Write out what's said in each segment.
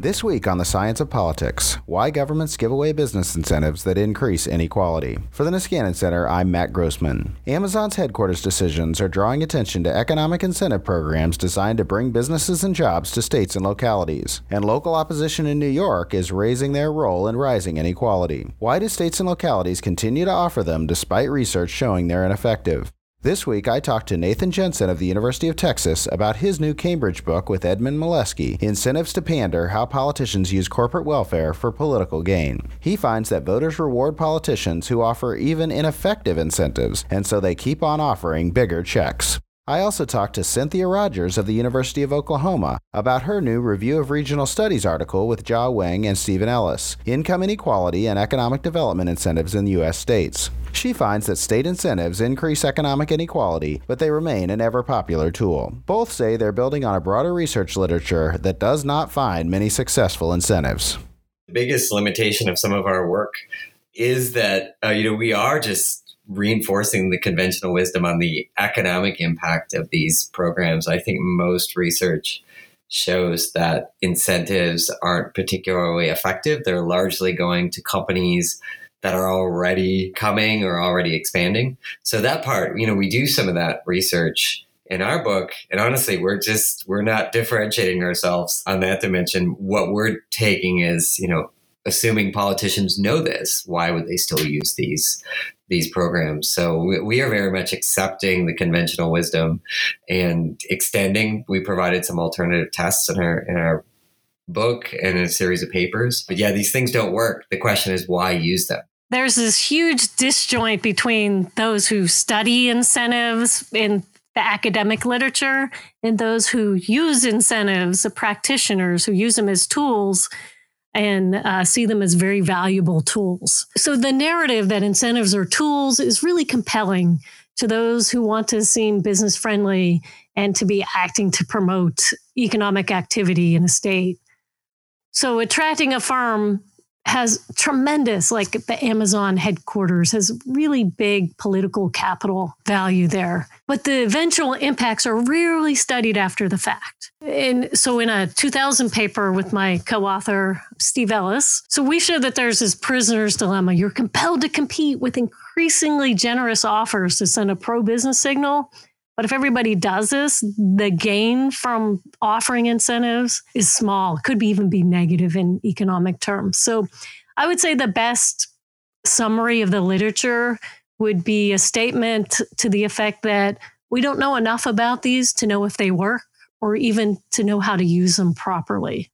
This week on the Science of Politics, why governments give away business incentives that increase inequality. For the Niskanen Center, I'm Matt Grossmann. Amazon's headquarters decisions are drawing attention to economic incentive programs designed to bring businesses and jobs to states and localities. And local opposition in New York is raising their role in rising inequality. Why do states and localities continue to offer them despite research showing they're ineffective? This week, I talked to Nathan Jensen of the University of Texas about his new Cambridge book with Edmund Malesky, Incentives to Pander How Politicians Use Corporate Welfare for Political Gain. He finds that voters reward politicians who offer even ineffective incentives, and so they keep on offering bigger checks. I also talked to Cynthia Rogers of the University of Oklahoma about her new Review of Regional Studies article with Jia Wang and Stephen Ellis Income Inequality and Economic Development Incentives in the U.S. States. She finds that state incentives increase economic inequality, but they remain an ever popular tool. Both say they're building on a broader research literature that does not find many successful incentives. The biggest limitation of some of our work is that uh, you know we are just reinforcing the conventional wisdom on the economic impact of these programs. I think most research shows that incentives aren't particularly effective. They're largely going to companies that are already coming or already expanding. So that part, you know, we do some of that research in our book. And honestly, we're just, we're not differentiating ourselves on that dimension. What we're taking is, you know, assuming politicians know this, why would they still use these these programs? So we, we are very much accepting the conventional wisdom and extending. We provided some alternative tests in our in our book and in a series of papers. But yeah, these things don't work. The question is why use them? There's this huge disjoint between those who study incentives in the academic literature and those who use incentives, the practitioners who use them as tools and uh, see them as very valuable tools. So the narrative that incentives are tools is really compelling to those who want to seem business friendly and to be acting to promote economic activity in a state. So attracting a firm has tremendous, like the Amazon headquarters has really big political capital value there. But the eventual impacts are rarely studied after the fact. And so in a 2000 paper with my co-author, Steve Ellis, so we show that there's this prisoner's dilemma. You're compelled to compete with increasingly generous offers to send a pro-business signal but if everybody does this, the gain from offering incentives is small. It could be even be negative in economic terms. So I would say the best summary of the literature would be a statement to the effect that we don't know enough about these to know if they work or even to know how to use them properly.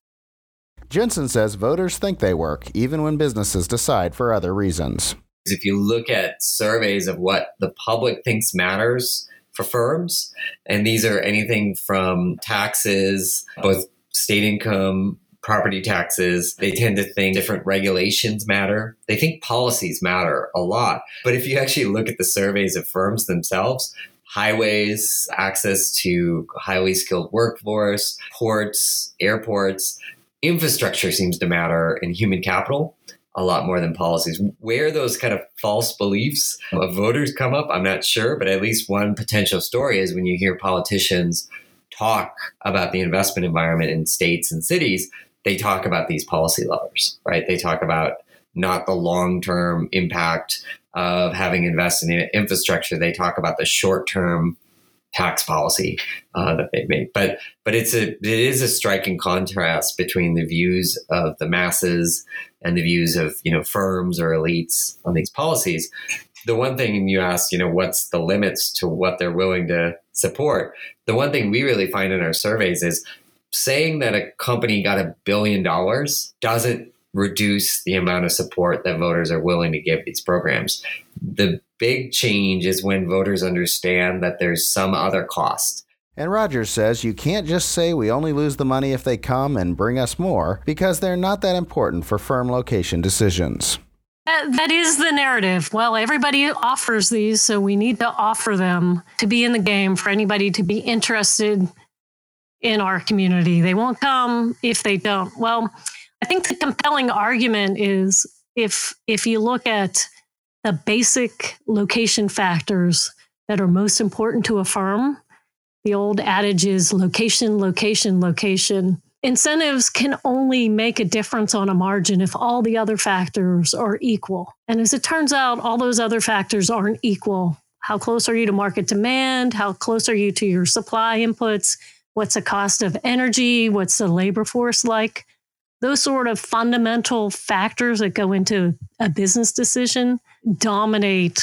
Jensen says voters think they work, even when businesses decide for other reasons. If you look at surveys of what the public thinks matters, for firms. And these are anything from taxes, both state income, property taxes. They tend to think different regulations matter. They think policies matter a lot. But if you actually look at the surveys of firms themselves, highways, access to highly skilled workforce, ports, airports, infrastructure seems to matter in human capital a lot more than policies. Where those kind of false beliefs of voters come up, I'm not sure, but at least one potential story is when you hear politicians talk about the investment environment in states and cities, they talk about these policy levers, right? They talk about not the long term impact of having invested in infrastructure. They talk about the short term tax policy uh, that they make. But but it's a it is a striking contrast between the views of the masses and the views of you know firms or elites on these policies. The one thing you ask, you know, what's the limits to what they're willing to support? The one thing we really find in our surveys is saying that a company got a billion dollars doesn't reduce the amount of support that voters are willing to give these programs. The big change is when voters understand that there's some other cost. And Rogers says you can't just say we only lose the money if they come and bring us more, because they're not that important for firm location decisions. Uh, that is the narrative. Well, everybody offers these, so we need to offer them to be in the game for anybody to be interested in our community. They won't come if they don't. Well, I think the compelling argument is if if you look at the basic location factors that are most important to a firm. The old adage is location, location, location. incentives can only make a difference on a margin if all the other factors are equal. And as it turns out, all those other factors aren't equal. How close are you to market demand? How close are you to your supply inputs? What's the cost of energy? What's the labor force like? Those sort of fundamental factors that go into a business decision dominate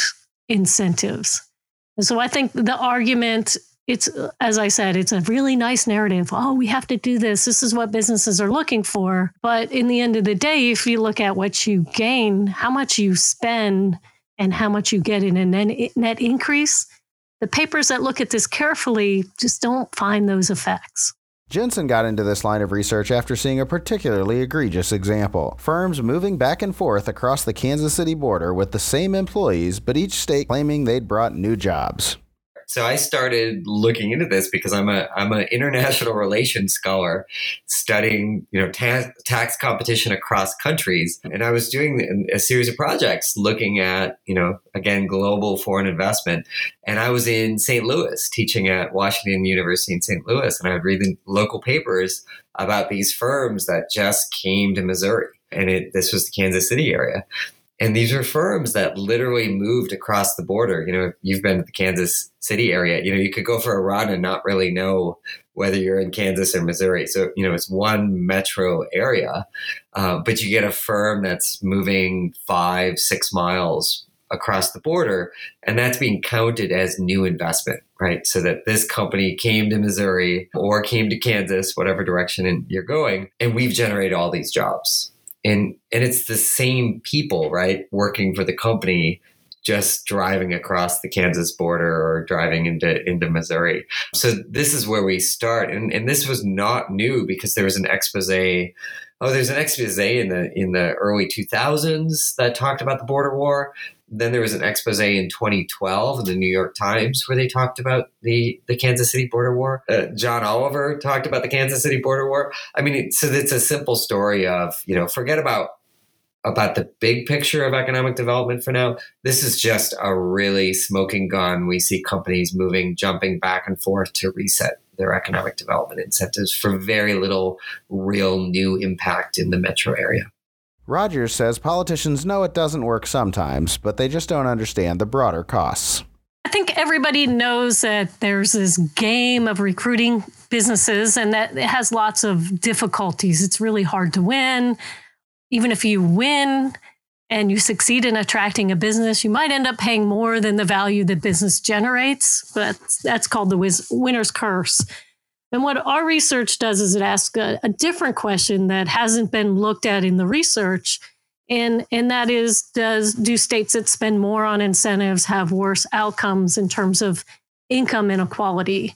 incentives. And so I think the argument it's as I said, it's a really nice narrative. Oh, we have to do this. This is what businesses are looking for. But in the end of the day, if you look at what you gain, how much you spend, and how much you get in a net increase, the papers that look at this carefully just don't find those effects. Jensen got into this line of research after seeing a particularly egregious example. Firms moving back and forth across the Kansas City border with the same employees, but each state claiming they'd brought new jobs. So I started looking into this because I'm a I'm an international relations scholar studying you know ta- tax competition across countries, and I was doing a series of projects looking at you know again global foreign investment, and I was in St. Louis teaching at Washington University in St. Louis, and I would read the local papers about these firms that just came to Missouri, and it this was the Kansas City area. And these are firms that literally moved across the border. You know, if you've been to the Kansas City area, you know, you could go for a run and not really know whether you're in Kansas or Missouri. So, you know, it's one metro area, uh, but you get a firm that's moving five, six miles across the border, and that's being counted as new investment, right? So that this company came to Missouri or came to Kansas, whatever direction you're going, and we've generated all these jobs and and it's the same people right working for the company just driving across the Kansas border or driving into into Missouri. So this is where we start, and and this was not new because there was an expose. Oh, there's an expose in the in the early 2000s that talked about the border war, then there was an expose in 2012 in the New York Times where they talked about the, the Kansas City border war. Uh, John Oliver talked about the Kansas City border war. I mean, so it's a simple story of, you know, forget about about the big picture of economic development for now. This is just a really smoking gun. We see companies moving, jumping back and forth to reset their economic development incentives for very little real new impact in the metro area. Rogers says politicians know it doesn't work sometimes, but they just don't understand the broader costs. I think everybody knows that there's this game of recruiting businesses and that it has lots of difficulties. It's really hard to win. Even if you win and you succeed in attracting a business, you might end up paying more than the value the business generates. But that's called the winner's curse. And what our research does is it asks a, a, different question that hasn't been looked at in the research. And, and that is does do states that spend more on incentives have worse outcomes in terms of income inequality?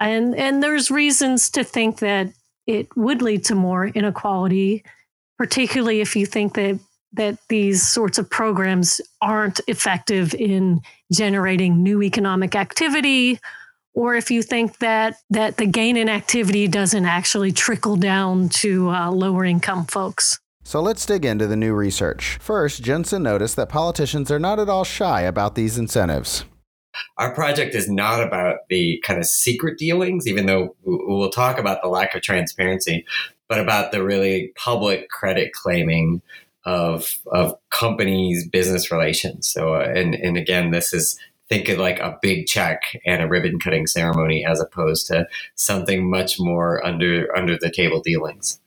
And, and there's reasons to think that it would lead to more inequality, particularly if you think that that these sorts of programs aren't effective in generating new economic activity or if you think that that the gain in activity doesn't actually trickle down to uh, lower income folks. So let's dig into the new research. First, Jensen noticed that politicians are not at all shy about these incentives. Our project is not about the kind of secret dealings, even though we'll talk about the lack of transparency, but about the really public credit claiming of of companies' business relations. So, uh, and and again, this is think of like a big check and a ribbon cutting ceremony as opposed to something much more under under the table dealings.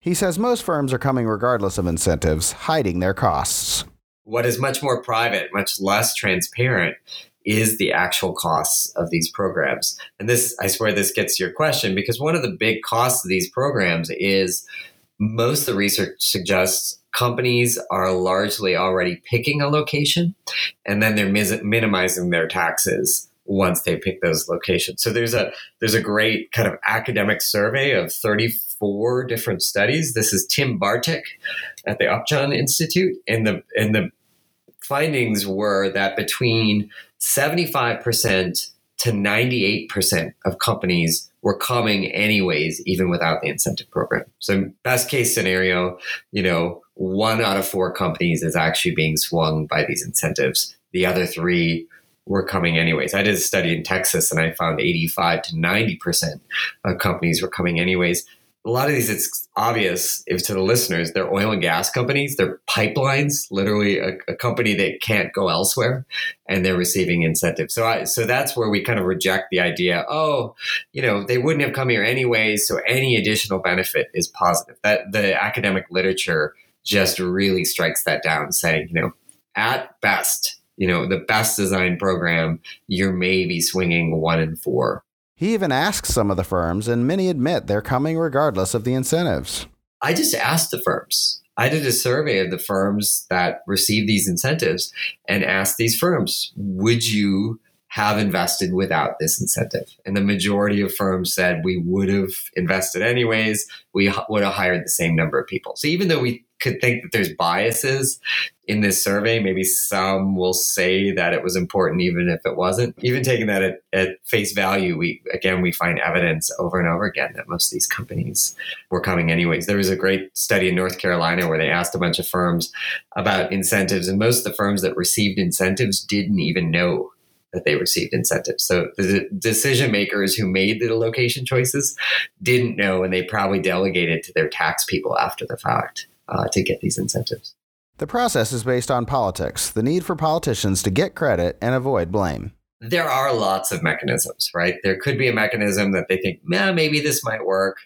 He says most firms are coming regardless of incentives, hiding their costs. What is much more private, much less transparent is the actual costs of these programs. And this I swear this gets to your question because one of the big costs of these programs is most of the research suggests companies are largely already picking a location and then they're mis- minimizing their taxes once they pick those locations. So there's a there's a great kind of academic survey of 34 different studies. This is Tim Bartik at the Upjohn Institute and the and the findings were that between 75% to 98% of companies were coming anyways even without the incentive program. So best case scenario, you know, one out of four companies is actually being swung by these incentives. The other three were coming anyways. I did a study in Texas and I found 85 to 90% of companies were coming anyways. A lot of these, it's obvious if to the listeners, they're oil and gas companies, they're pipelines, literally a, a, company that can't go elsewhere, and they're receiving incentives. So, I, so that's where we kind of reject the idea. Oh, you know, they wouldn't have come here anyways, so any additional benefit is positive. That the academic literature just really strikes that down, saying, you know, at best, you know, the best design program, you're maybe swinging one in four he even asks some of the firms, and many admit they're coming regardless of the incentives. I just asked the firms. I did a survey of the firms that receive these incentives and asked these firms, would you have invested without this incentive? And the majority of firms said we would have invested anyways. We would have hired the same number of people. So even though we could think that there's biases in this survey. Maybe some will say that it was important even if it wasn't. Even taking that at, at, face value, we again we find evidence over and over again that most of these companies were coming anyways. There was a great study in North Carolina where they asked a bunch of firms about incentives, and most of the firms that received incentives didn't even know that they received incentives. So the decision makers who made the location choices didn't know, and they probably delegated to their tax people after the fact uh, to get these incentives. The process is based on politics, the need for politicians to get credit and avoid blame. There are lots of mechanisms, right? There could be a mechanism that they think, eh, maybe this might work.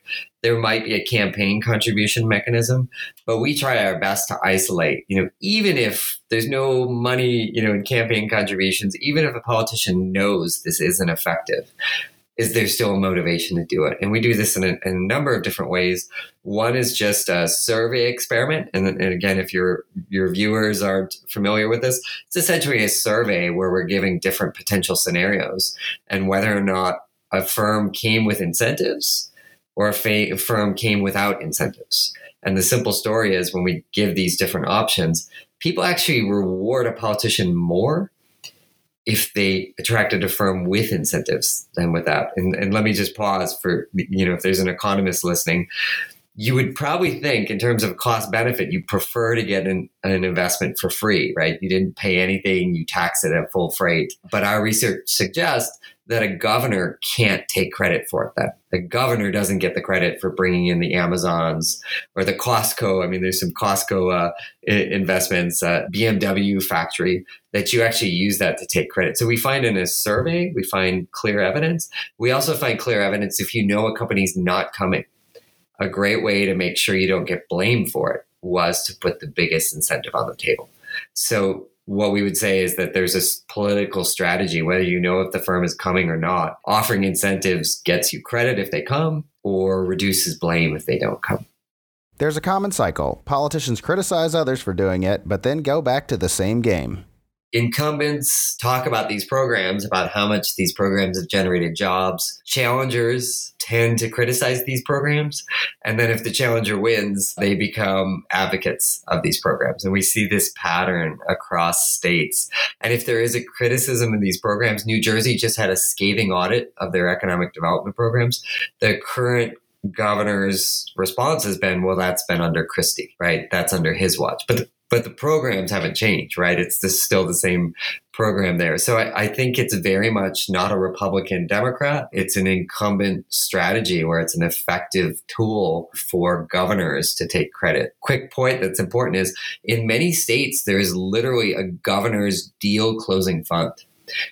There might be a campaign contribution mechanism, but we try our best to isolate. You know, even if there's no money, you know, in campaign contributions, even if a politician knows this isn't effective, is there still a motivation to do it? And we do this in a, in a number of different ways. One is just a survey experiment, and, and, again, if your your viewers aren't familiar with this, it's essentially a survey where we're giving different potential scenarios and whether or not a firm came with incentives or a, fa- a firm came without incentives. And the simple story is when we give these different options, people actually reward a politician more if they attracted a firm with incentives than without. And, and let me just pause for, you know, if there's an economist listening, you would probably think in terms of cost benefit, you prefer to get an, an, investment for free, right? You didn't pay anything, you tax it at full freight. But our research suggests that a governor can't take credit for it. That the governor doesn't get the credit for bringing in the Amazons or the Costco. I mean, there's some Costco uh, investments, uh, BMW factory that you actually use that to take credit. So we find in a survey, we find clear evidence. We also find clear evidence if you know a company's not coming. A great way to make sure you don't get blamed for it was to put the biggest incentive on the table. So what we would say is that there's this political strategy, whether you know if the firm is coming or not. Offering incentives gets you credit if they come or reduces blame if they don't come. There's a common cycle. Politicians criticize others for doing it, but then go back to the same game incumbents talk about these programs, about how much these programs have generated jobs. Challengers tend to criticize these programs. And then if the challenger wins, they become advocates of these programs. And we see this pattern across states. And if there is a criticism of these programs, New Jersey just had a scathing audit of their economic development programs. The current governor's response has been, well, that's been under Christie, right? That's under his watch. But but the programs haven't changed, right? It's just still the same program there. So I, I, think it's very much not a Republican Democrat. It's an incumbent strategy where it's an effective tool for governors to take credit. Quick point that's important is in many states, there is literally a governor's deal closing fund.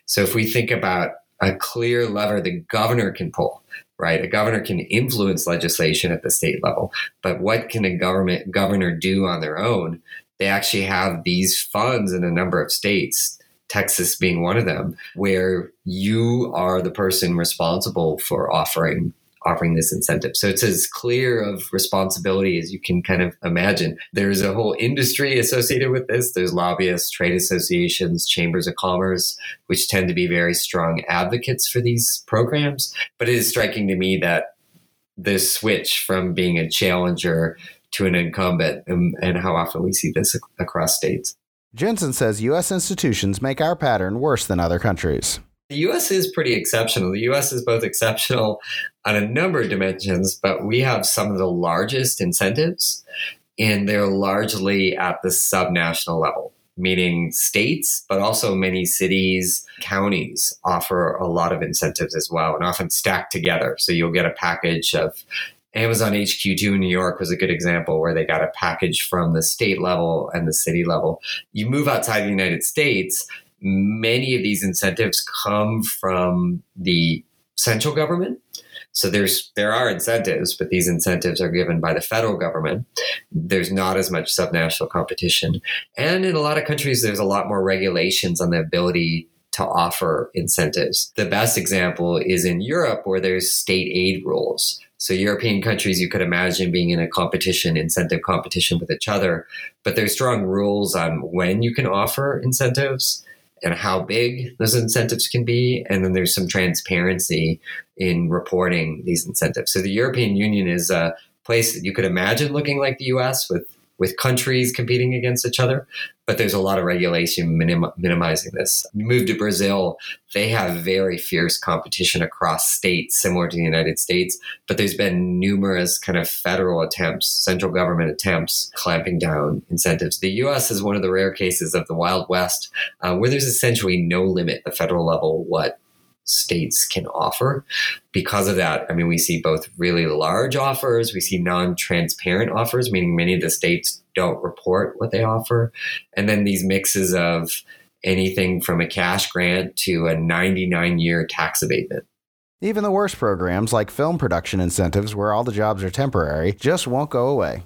So if we think about a clear lever the governor can pull, right? A governor can influence legislation at the state level, but what can a government governor do on their own? they actually have these funds in a number of states, Texas being one of them, where you are the person responsible for offering offering this incentive. So it's as clear of responsibility as you can kind of imagine. There's a whole industry associated with this. There's lobbyists, trade associations, chambers of commerce, which tend to be very strong advocates for these programs. But it is striking to me that this switch from being a challenger to an incumbent and, and how often we see this across states. Jensen says U.S. institutions make our pattern worse than other countries. The U.S. is pretty exceptional. The U.S. is both exceptional on a number of dimensions, but we have some of the largest incentives, and they're largely at the subnational level, meaning states, but also many cities, counties offer a lot of incentives as well, and often stacked together. So you'll get a package of Amazon HQ2 in New York was a good example where they got a package from the state level and the city level. You move outside the United States, many of these incentives come from the central government. So there's there are incentives, but these incentives are given by the federal government. There's not as much subnational competition, and in a lot of countries, there's a lot more regulations on the ability to offer incentives. The best example is in Europe, where there's state aid rules. So European countries, you could imagine being in a competition, incentive competition with each other, but there's strong rules on when you can offer incentives and how big those incentives can be. And then there's some transparency in reporting these incentives. So the European Union is a place that you could imagine looking like the US with with countries competing against each other, but there's a lot of regulation minim- minimizing this. You move to Brazil, they have very fierce competition across states, similar to the United States, but there's been numerous kind of federal attempts, central government attempts, clamping down incentives. The US is one of the rare cases of the Wild West uh, where there's essentially no limit at the federal level what states can offer. Because of that, I mean, we see both really large offers, we see non transparent offers, meaning many of the states don't report what they offer. And then these mixes of anything from a cash grant to a 99 year tax abatement. Even the worst programs like film production incentives, where all the jobs are temporary, just won't go away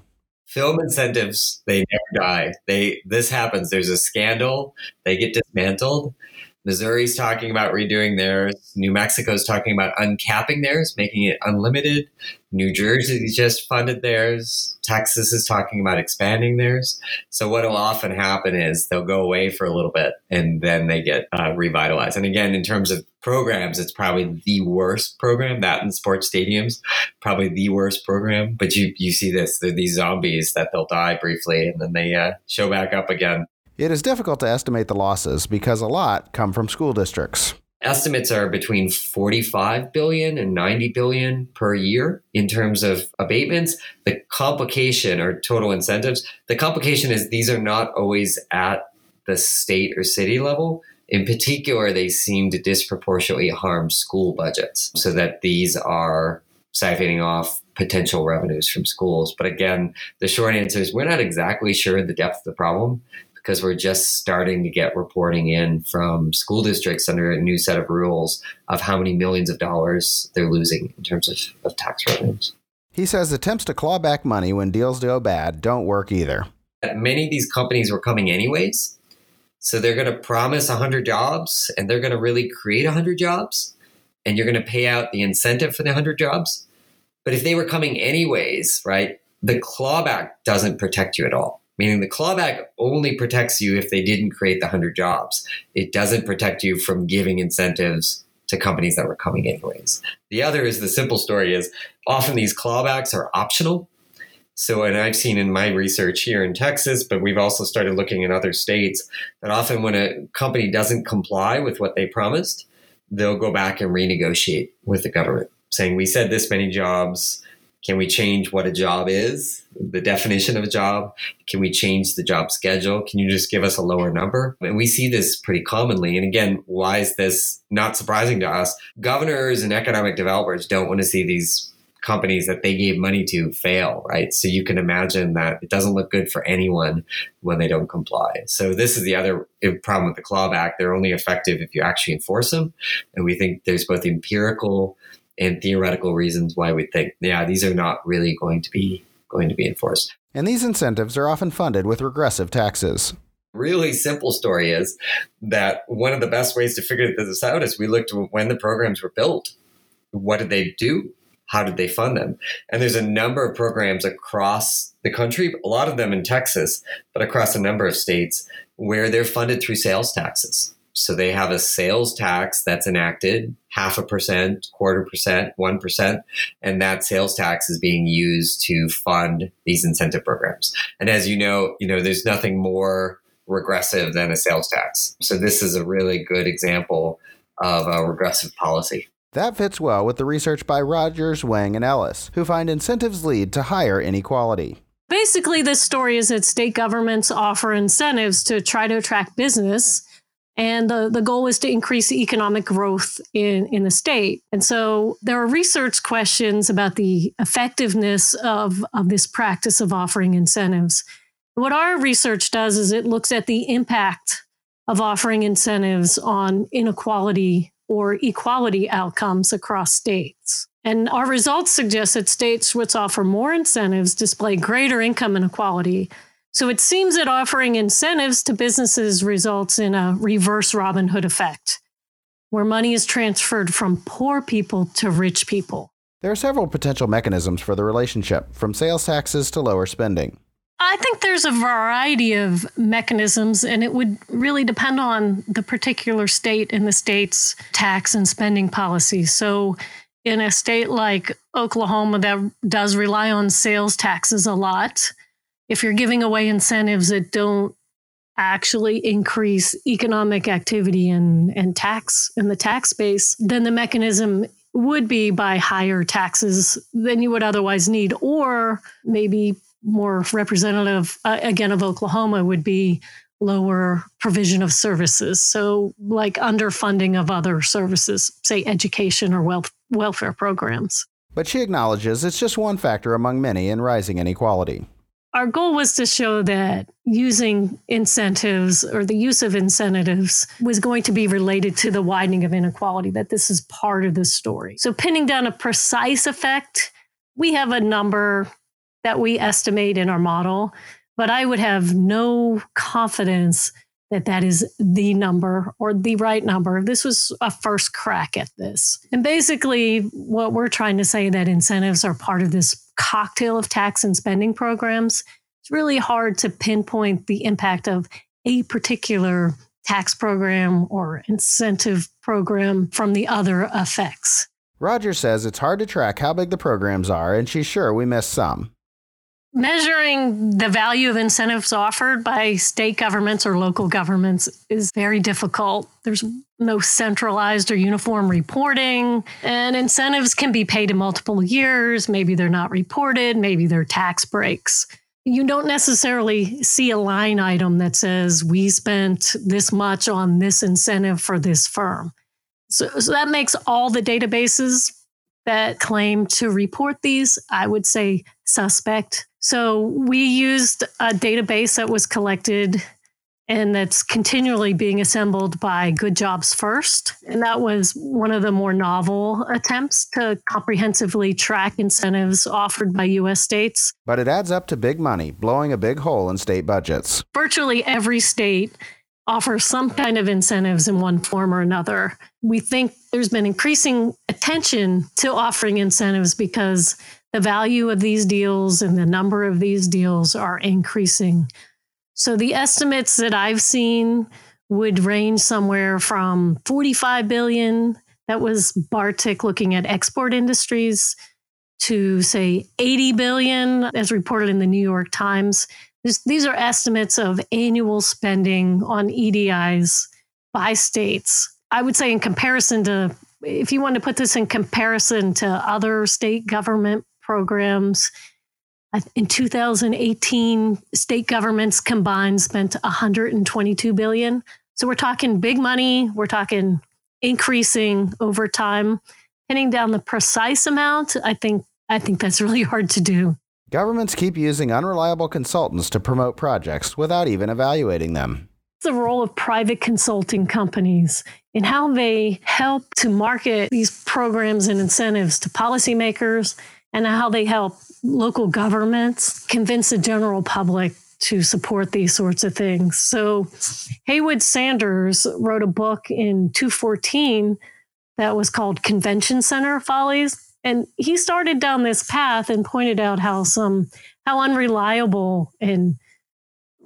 film incentives they never die they this happens there's a scandal they get dismantled Missouri's talking about redoing theirs. New Mexico's talking about uncapping theirs, making it unlimited. New Jersey just funded theirs. Texas is talking about expanding theirs. So what will often happen is they'll go away for a little bit and then they get uh, revitalized. And again, in terms of programs, it's probably the worst program. That in sports stadiums, probably the worst program. But you you see this, they're these zombies that they'll die briefly and then they uh, show back up again. It is difficult to estimate the losses because a lot come from school districts. Estimates are between 45 billion and 90 billion per year in terms of abatements. The complication or total incentives, the complication is these are not always at the state or city level. In particular, they seem to disproportionately harm school budgets so that these are siphoning off potential revenues from schools. But again, the short answer is we're not exactly sure the depth of the problem because we're just starting to get reporting in from school districts under a new set of rules of how many millions of dollars they're losing in terms of, of tax revenues. He says attempts to claw back money when deals go bad don't work either. Many of these companies were coming anyways. So they're going to promise 100 jobs and they're going to really create 100 jobs and you're going to pay out the incentive for the 100 jobs. But if they were coming anyways, right, the clawback doesn't protect you at all meaning the clawback only protects you if they didn't create the 100 jobs. It doesn't protect you from giving incentives to companies that were coming anyways. The other is the simple story is often these clawbacks are optional. So, and I've seen in my research here in Texas, but we've also started looking in other states that often when a company doesn't comply with what they promised, they'll go back and renegotiate with the government saying, we said this many jobs, can we change what a job is, the definition of a job? Can we change the job schedule? Can you just give us a lower number? And we see this pretty commonly. And again, why is this not surprising to us? Governors and economic developers don't want to see these companies that they gave money to fail, right? So you can imagine that it doesn't look good for anyone when they don't comply. So this is the other problem with the clawback. They're only effective if you actually enforce them. And we think there's both empirical and theoretical reasons why we think, yeah, these are not really going to be going to be enforced. And these incentives are often funded with regressive taxes. Really simple story is that one of the best ways to figure this out is we looked when the programs were built. What did they do? How did they fund them? And there's a number of programs across the country, a lot of them in Texas, but across a number of states where they're funded through sales taxes. So they have a sales tax that's enacted, half a percent, quarter percent, 1%, and that sales tax is being used to fund these incentive programs. And as you know, you know, there's nothing more regressive than a sales tax. So this is a really good example of a regressive policy. That fits well with the research by Rogers, Wang, and Ellis, who find incentives lead to higher inequality. Basically, this story is that state governments offer incentives to try to attract business And the, the goal is to increase economic growth in, in the state. And so there are research questions about the effectiveness of, of this practice of offering incentives. What our research does is it looks at the impact of offering incentives on inequality or equality outcomes across states. And our results suggest that states which offer more incentives display greater income inequality. So it seems that offering incentives to businesses results in a reverse Robin Hood effect, where money is transferred from poor people to rich people. There are several potential mechanisms for the relationship, from sales taxes to lower spending. I think there's a variety of mechanisms, and it would really depend on the particular state and the state's tax and spending policy. So, in a state like Oklahoma that does rely on sales taxes a lot, if you're giving away incentives that don't actually increase economic activity and, and tax in the tax base, then the mechanism would be by higher taxes than you would otherwise need, or maybe more representative, uh, again, of Oklahoma would be lower provision of services. So, like underfunding of other services, say education or wealth, welfare programs. But she acknowledges it's just one factor among many in rising inequality. Our goal was to show that using incentives or the use of incentives was going to be related to the widening of inequality, that this is part of the story. So, pinning down a precise effect, we have a number that we estimate in our model, but I would have no confidence that that is the number or the right number. This was a first crack at this. And basically, what we're trying to say that incentives are part of this cocktail of tax and spending programs. It's really hard to pinpoint the impact of a particular tax program or incentive program from the other effects. Roger says it's hard to track how big the programs are, and she's sure we missed some. Measuring the value of incentives offered by state governments or local governments is very difficult. There's no centralized or uniform reporting, and incentives can be paid in multiple years. Maybe they're not reported, maybe they're tax breaks. You don't necessarily see a line item that says, we spent this much on this incentive for this firm. So, so that makes all the databases that claim to report these, I would say, suspect. So we used a database that was collected and that's continually being assembled by Good Jobs First. And that was one of the more novel attempts to comprehensively track incentives offered by US states. But it adds up to big money, blowing a big hole in state budgets. Virtually every state offers some kind of incentives in one form or another. We think there's been increasing attention to offering incentives because the value of these deals and the number of these deals are increasing. So the estimates that I've seen would range somewhere from 45 billion that was Bartik looking at export industries to say 80 billion as reported in the New York Times. This, these are estimates of annual spending on EDIs by states. I would say in comparison to if you want to put this in comparison to other state government programs. In 2018, state governments combined spent 122 billion. So we're talking big money. We're talking increasing over time. Pinning down the precise amount, I think I think that's really hard to do. Governments keep using unreliable consultants to promote projects without even evaluating them. The role of private consulting companies in how they help to market these programs and incentives to policymakers and how they help local governments convince the general public to support these sorts of things. So, Heywood Sanders wrote a book in 214 that was called Convention Center Follies. And he started down this path and pointed out how some how unreliable and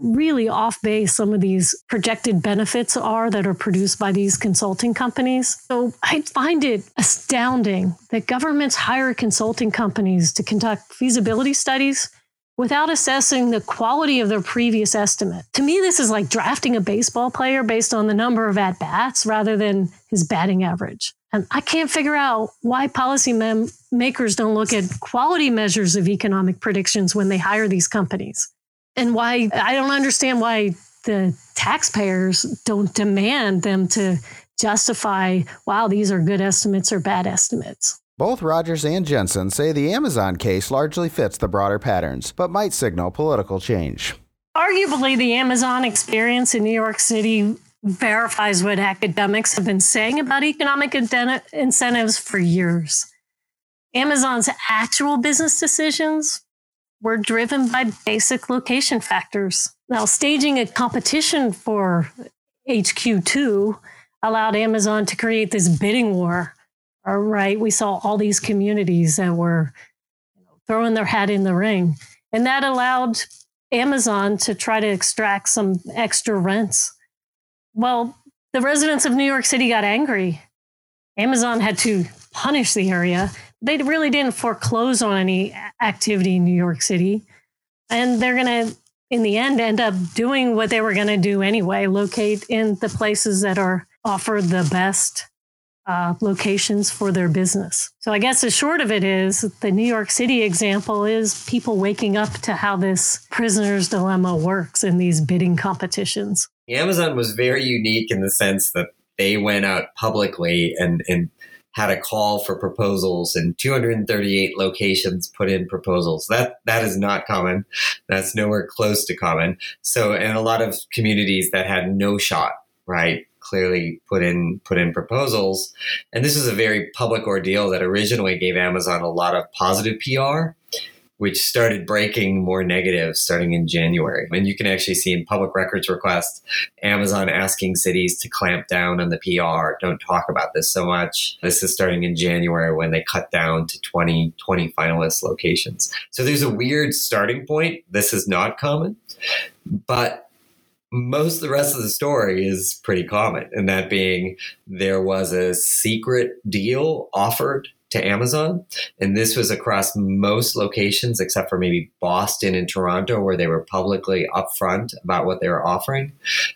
really off base some of these projected benefits are that are produced by these consulting companies. So I find it astounding that governments hire consulting companies to conduct feasibility studies without assessing the quality of their previous estimate. To me, this is like drafting a baseball player based on the number of at bats rather than his batting average. And I can't figure out why policy mem- don't look at quality measures of economic predictions when they hire these companies and why I don't understand why the taxpayers don't demand them to justify, wow, these are good estimates or bad estimates. Both Rogers and Jensen say the Amazon case largely fits the broader patterns, but might signal political change. Arguably, the Amazon experience in New York City verifies what academics have been saying about economic incentives for years. Amazon's actual business decisions were driven by basic location factors. Now, staging a competition for HQ2 allowed Amazon to create this bidding war. All right, we saw all these communities that were throwing their hat in the ring, and that allowed Amazon to try to extract some extra rents. Well, the residents of New York City got angry. Amazon had to punish the area. They really didn't foreclose on any activity in New York City. And they're going to, in the end, end up doing what they were going to do anyway locate in the places that are offer the best uh, locations for their business. So I guess the short of it is the New York City example is people waking up to how this prisoner's dilemma works in these bidding competitions. Amazon was very unique in the sense that they went out publicly and, and had a call for proposals and 238 locations put in proposals. That that is not common. That's nowhere close to common. So and a lot of communities that had no shot, right? clearly put in put in proposals. And this is a very public ordeal that originally gave Amazon a lot of positive PR, which started breaking more negative starting in January. And you can actually see in public records requests Amazon asking cities to clamp down on the PR. Don't talk about this so much. This is starting in January when they cut down to 20, 20 finalist locations. So there's a weird starting point. This is not common. But most of the rest of the story is pretty common, and that being there was a secret deal offered to Amazon. And this was across most locations except for maybe Boston and Toronto, where they were publicly upfront about what they were offering.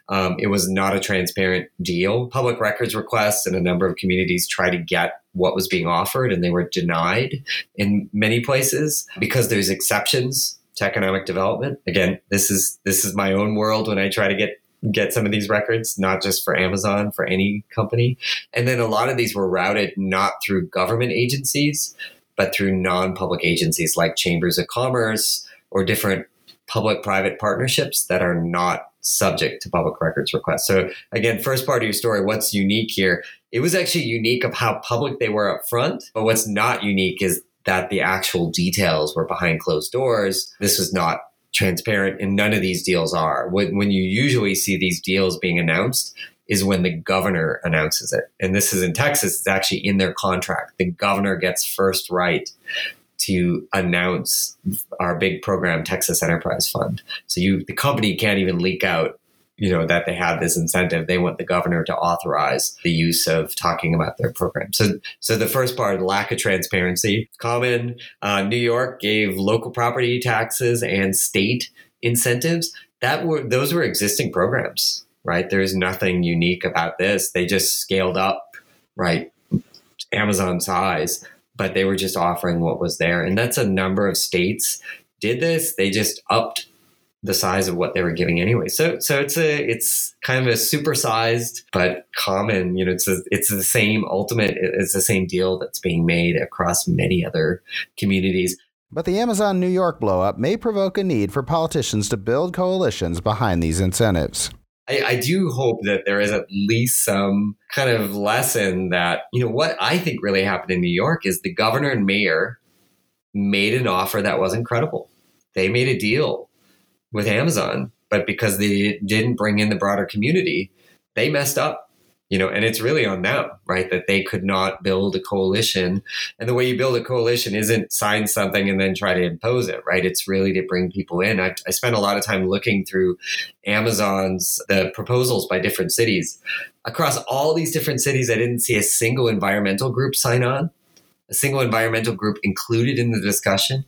Um, it was not a transparent deal. Public records requests and a number of communities tried to get what was being offered, and they were denied in many places because there's exceptions to economic development. Again, this is this is my own world when I try to get get some of these records, not just for Amazon, for any company. And then a lot of these were routed not through government agencies, but through non-public agencies like chambers of commerce or different public-private partnerships that are not subject to public records requests. So again, first part of your story, what's unique here? It was actually unique of how public they were up front, but what's not unique is that the actual details were behind closed doors. This was not transparent, and none of these deals are. When, when you usually see these deals being announced, is when the governor announces it. And this is in Texas, it's actually in their contract. The governor gets first right to announce our big program, Texas Enterprise Fund. So you the company can't even leak out you know that they have this incentive they want the governor to authorize the use of talking about their program. So so the first part lack of transparency. Common uh, new york gave local property taxes and state incentives. That were those were existing programs right? There's nothing unique about this. They just scaled up right amazon size but they were just offering what was there. And that's a number of states did this. They just upped the size of what they were giving anyway. So so it's a it's kind of a supersized but common. You know, it's a, it's the same ultimate. It's the same deal that's being made across many other communities. But the Amazon New York blowup may provoke a need for politicians to build coalitions behind these incentives. I, I do hope that there is at least some kind of lesson that, you know, what I think really happened in New York is the governor and mayor made an offer that wasn't credible. They made a deal with Amazon, but because they didn't bring in the broader community, they messed up. You know, and it's really on them, right? That they could not build a coalition. And the way you build a coalition isn't sign something and then try to impose it, right? It's really to bring people in. I, I spent a lot of time looking through Amazon's the proposals by different cities. Across all these different cities, I didn't see a single environmental group sign on, a single environmental group included in the discussion.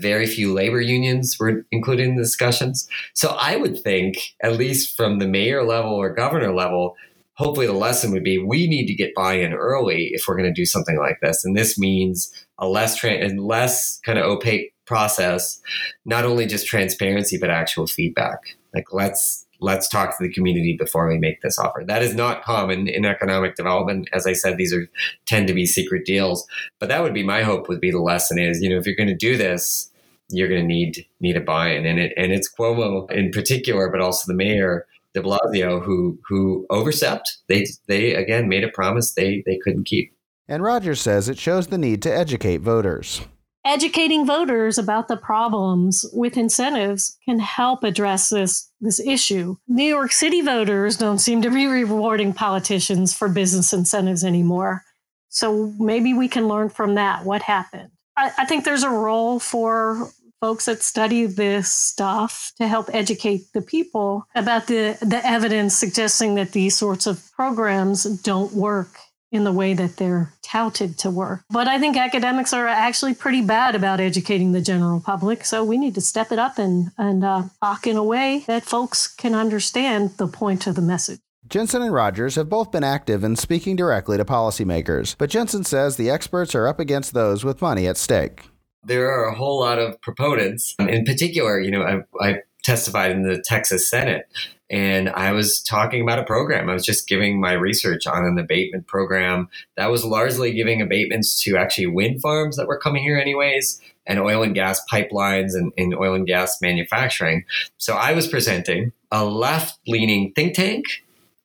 Very few labor unions were included in the discussions. So I would think, at least from the mayor level or governor level, hopefully the lesson would be we need to get buy-in early if we're going to do something like this. And this means a less tra- and less kind of opaque process, not only just transparency but actual feedback. Like let's let's talk to the community before we make this offer. That is not common in economic development. As I said, these are tend to be secret deals. But that would be my hope would be the lesson is, you know, if you're going to do this, you're going to need need a buy-in and it and it's Cuomo in particular but also the mayor de Blasio who who overstepped they they again made a promise they they couldn't keep and Rogers says it shows the need to educate voters educating voters about the problems with incentives can help address this this issue. New York City voters don't seem to be rewarding politicians for business incentives anymore. So maybe we can learn from that what happened. I, I think there's a role for folks that study this stuff to help educate the people about the, the evidence suggesting that these sorts of programs don't work in the way that they're touted to work. But I think academics are actually pretty bad about educating the general public. So we need to step it up and, and uh, talk in a way that folks can understand the point of the message. Jensen and Rogers have both been active in speaking directly to policymakers, but Jensen says the experts are up against those with money at stake there are a whole lot of proponents. In particular, you know, I, I testified in the Texas Senate and I was talking about a program. I was just giving my research on an abatement program that was largely giving abatements to actually wind farms that were coming here anyways and oil and gas pipelines and, and oil and gas manufacturing. So I was presenting a left leaning think tank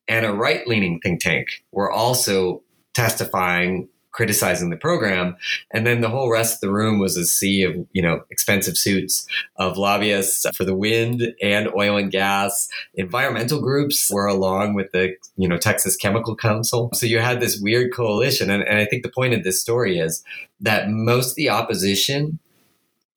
and a right leaning think tank were also testifying criticizing the program. And then the whole rest of the room was a sea of, you know, expensive suits of lobbyists for the wind and oil and gas. Environmental groups were along with the, you know, Texas Chemical Council. So you had this weird coalition. And, and I think the point of this story is that most of the opposition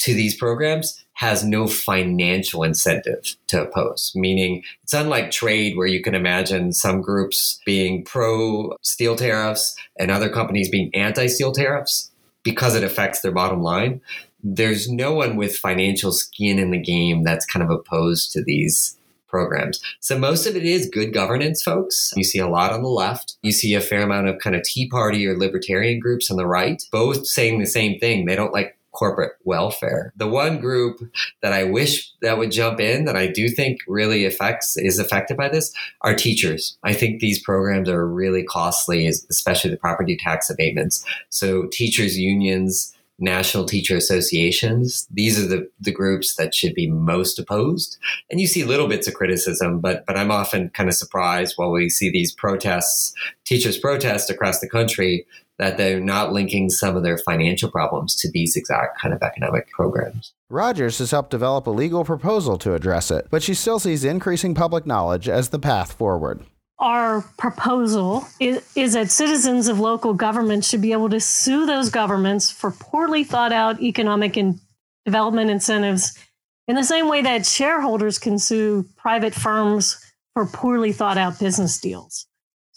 to these programs has no financial incentive to oppose, meaning it's unlike trade where you can imagine some groups being pro steel tariffs and other companies being anti steel tariffs because it affects their bottom line. There's no one with financial skin in the game that's kind of opposed to these programs. So most of it is good governance, folks. You see a lot on the left. You see a fair amount of kind of Tea Party or libertarian groups on the right, both saying the same thing. They don't like corporate welfare. The one group that I wish that would jump in that I do think really affects is affected by this are teachers. I think these programs are really costly, especially the property tax abatements. So teachers unions, national teacher associations, these are the, the groups that should be most opposed. And you see little bits of criticism, but but I'm often kind of surprised while we see these protests, teachers protest across the country that they're not linking some of their financial problems to these exact kind of economic programs. Rogers has helped develop a legal proposal to address it, but she still sees increasing public knowledge as the path forward. Our proposal is, is that citizens of local governments should be able to sue those governments for poorly thought out economic and development incentives in the same way that shareholders can sue private firms for poorly thought out business deals.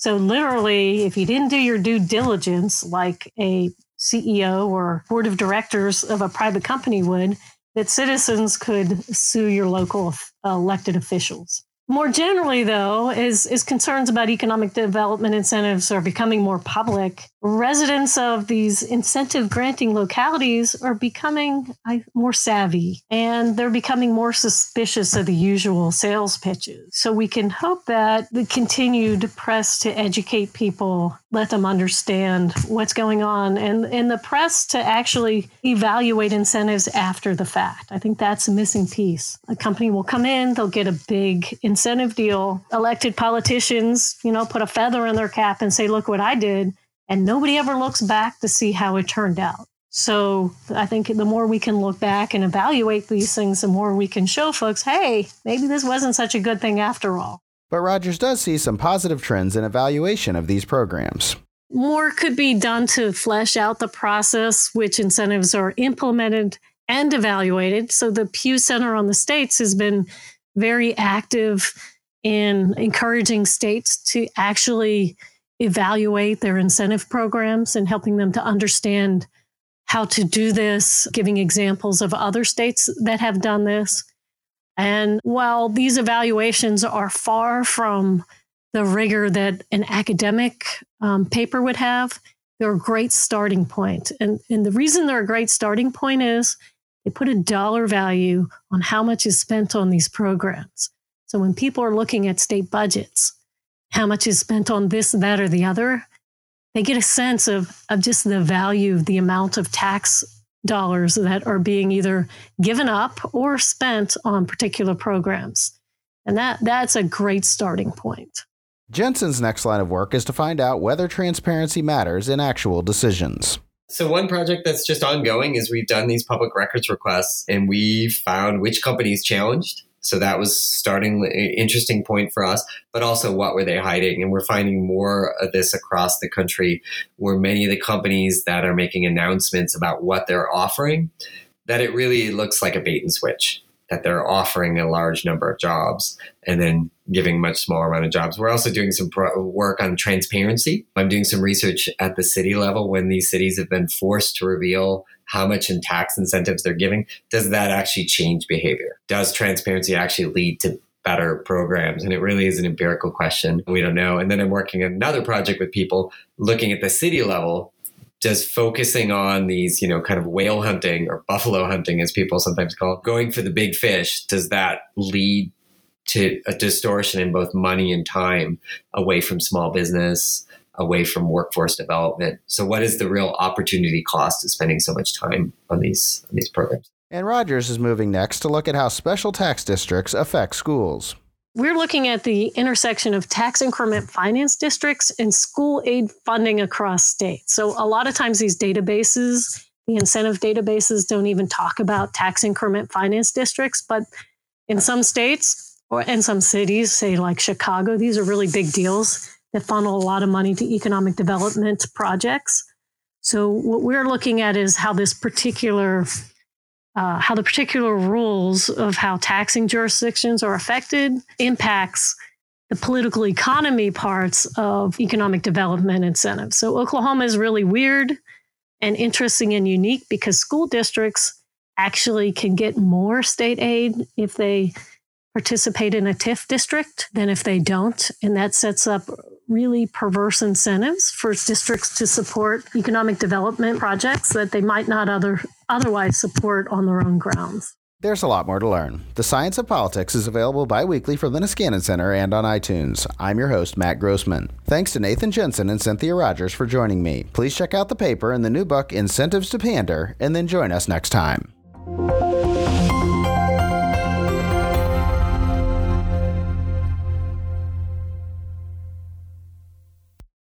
So, literally, if you didn't do your due diligence, like a CEO or board of directors of a private company would, that citizens could sue your local elected officials. More generally, though, as, as concerns about economic development incentives are becoming more public, residents of these incentive granting localities are becoming more savvy and they're becoming more suspicious of the usual sales pitches. So we can hope that the continued press to educate people, let them understand what's going on, and, and the press to actually evaluate incentives after the fact. I think that's a missing piece. A company will come in, they'll get a big incentive deal. Elected politicians, you know, put a feather in their cap and say, look what I did. And nobody ever looks back to see how it turned out. So I think the more we can look back and evaluate these things, the more we can show folks, hey, maybe this wasn't such a good thing after all. But Rogers does see some positive trends in evaluation of these programs. More could be done to flesh out the process which incentives are implemented and evaluated. So the Pew Center on the States has been very active in encouraging states to actually evaluate their incentive programs and helping them to understand how to do this, giving examples of other states that have done this. And while these evaluations are far from the rigor that an academic um, paper would have, they're a great starting point. And, and the reason they're a great starting point is they put a dollar value on how much is spent on these programs. So when people are looking at state budgets, how much is spent on this, that, or the other, they get a sense of, of just the value, the amount of tax dollars that are being either given up or spent on particular programs. And that, that's a great starting point. Jensen's next line of work is to find out whether transparency matters in actual decisions. So one project that's just ongoing is we've done these public records requests and we found which companies challenged. So that was starting interesting point for us, but also what were they hiding? And we're finding more of this across the country where many of the companies that are making announcements about what they're offering, that it really looks like a bait and switch that they're offering a large number of jobs and then giving much smaller amount of jobs. We're also doing some pro- work on transparency. I'm doing some research at the city level when these cities have been forced to reveal how much in tax incentives they're giving. Does that actually change behavior? Does transparency actually lead to better programs? And it really is an empirical question. We don't know. And then I'm working another project with people looking at the city level does focusing on these, you know, kind of whale hunting or buffalo hunting, as people sometimes call it, going for the big fish, does that lead to a distortion in both money and time away from small business, away from workforce development? So, what is the real opportunity cost of spending so much time on these on these programs? And Rogers is moving next to look at how special tax districts affect schools. We're looking at the intersection of tax increment finance districts and school aid funding across states. So, a lot of times, these databases, the incentive databases, don't even talk about tax increment finance districts. But in some states or in some cities, say like Chicago, these are really big deals that funnel a lot of money to economic development projects. So, what we're looking at is how this particular uh, how the particular rules of how taxing jurisdictions are affected impacts the political economy parts of economic development incentives. So Oklahoma is really weird and interesting and unique because school districts actually can get more state aid if they participate in a TIF district than if they don't. And that sets up really perverse incentives for districts to support economic development projects that they might not other, otherwise support on their own grounds. There's a lot more to learn. The Science of Politics is available bi weekly from the Niskanen Center and on iTunes. I'm your host, Matt Grossmann. Thanks to Nathan Jensen and Cynthia Rogers for joining me. Please check out the paper and the new book, Incentives to Pander, and then join us next time.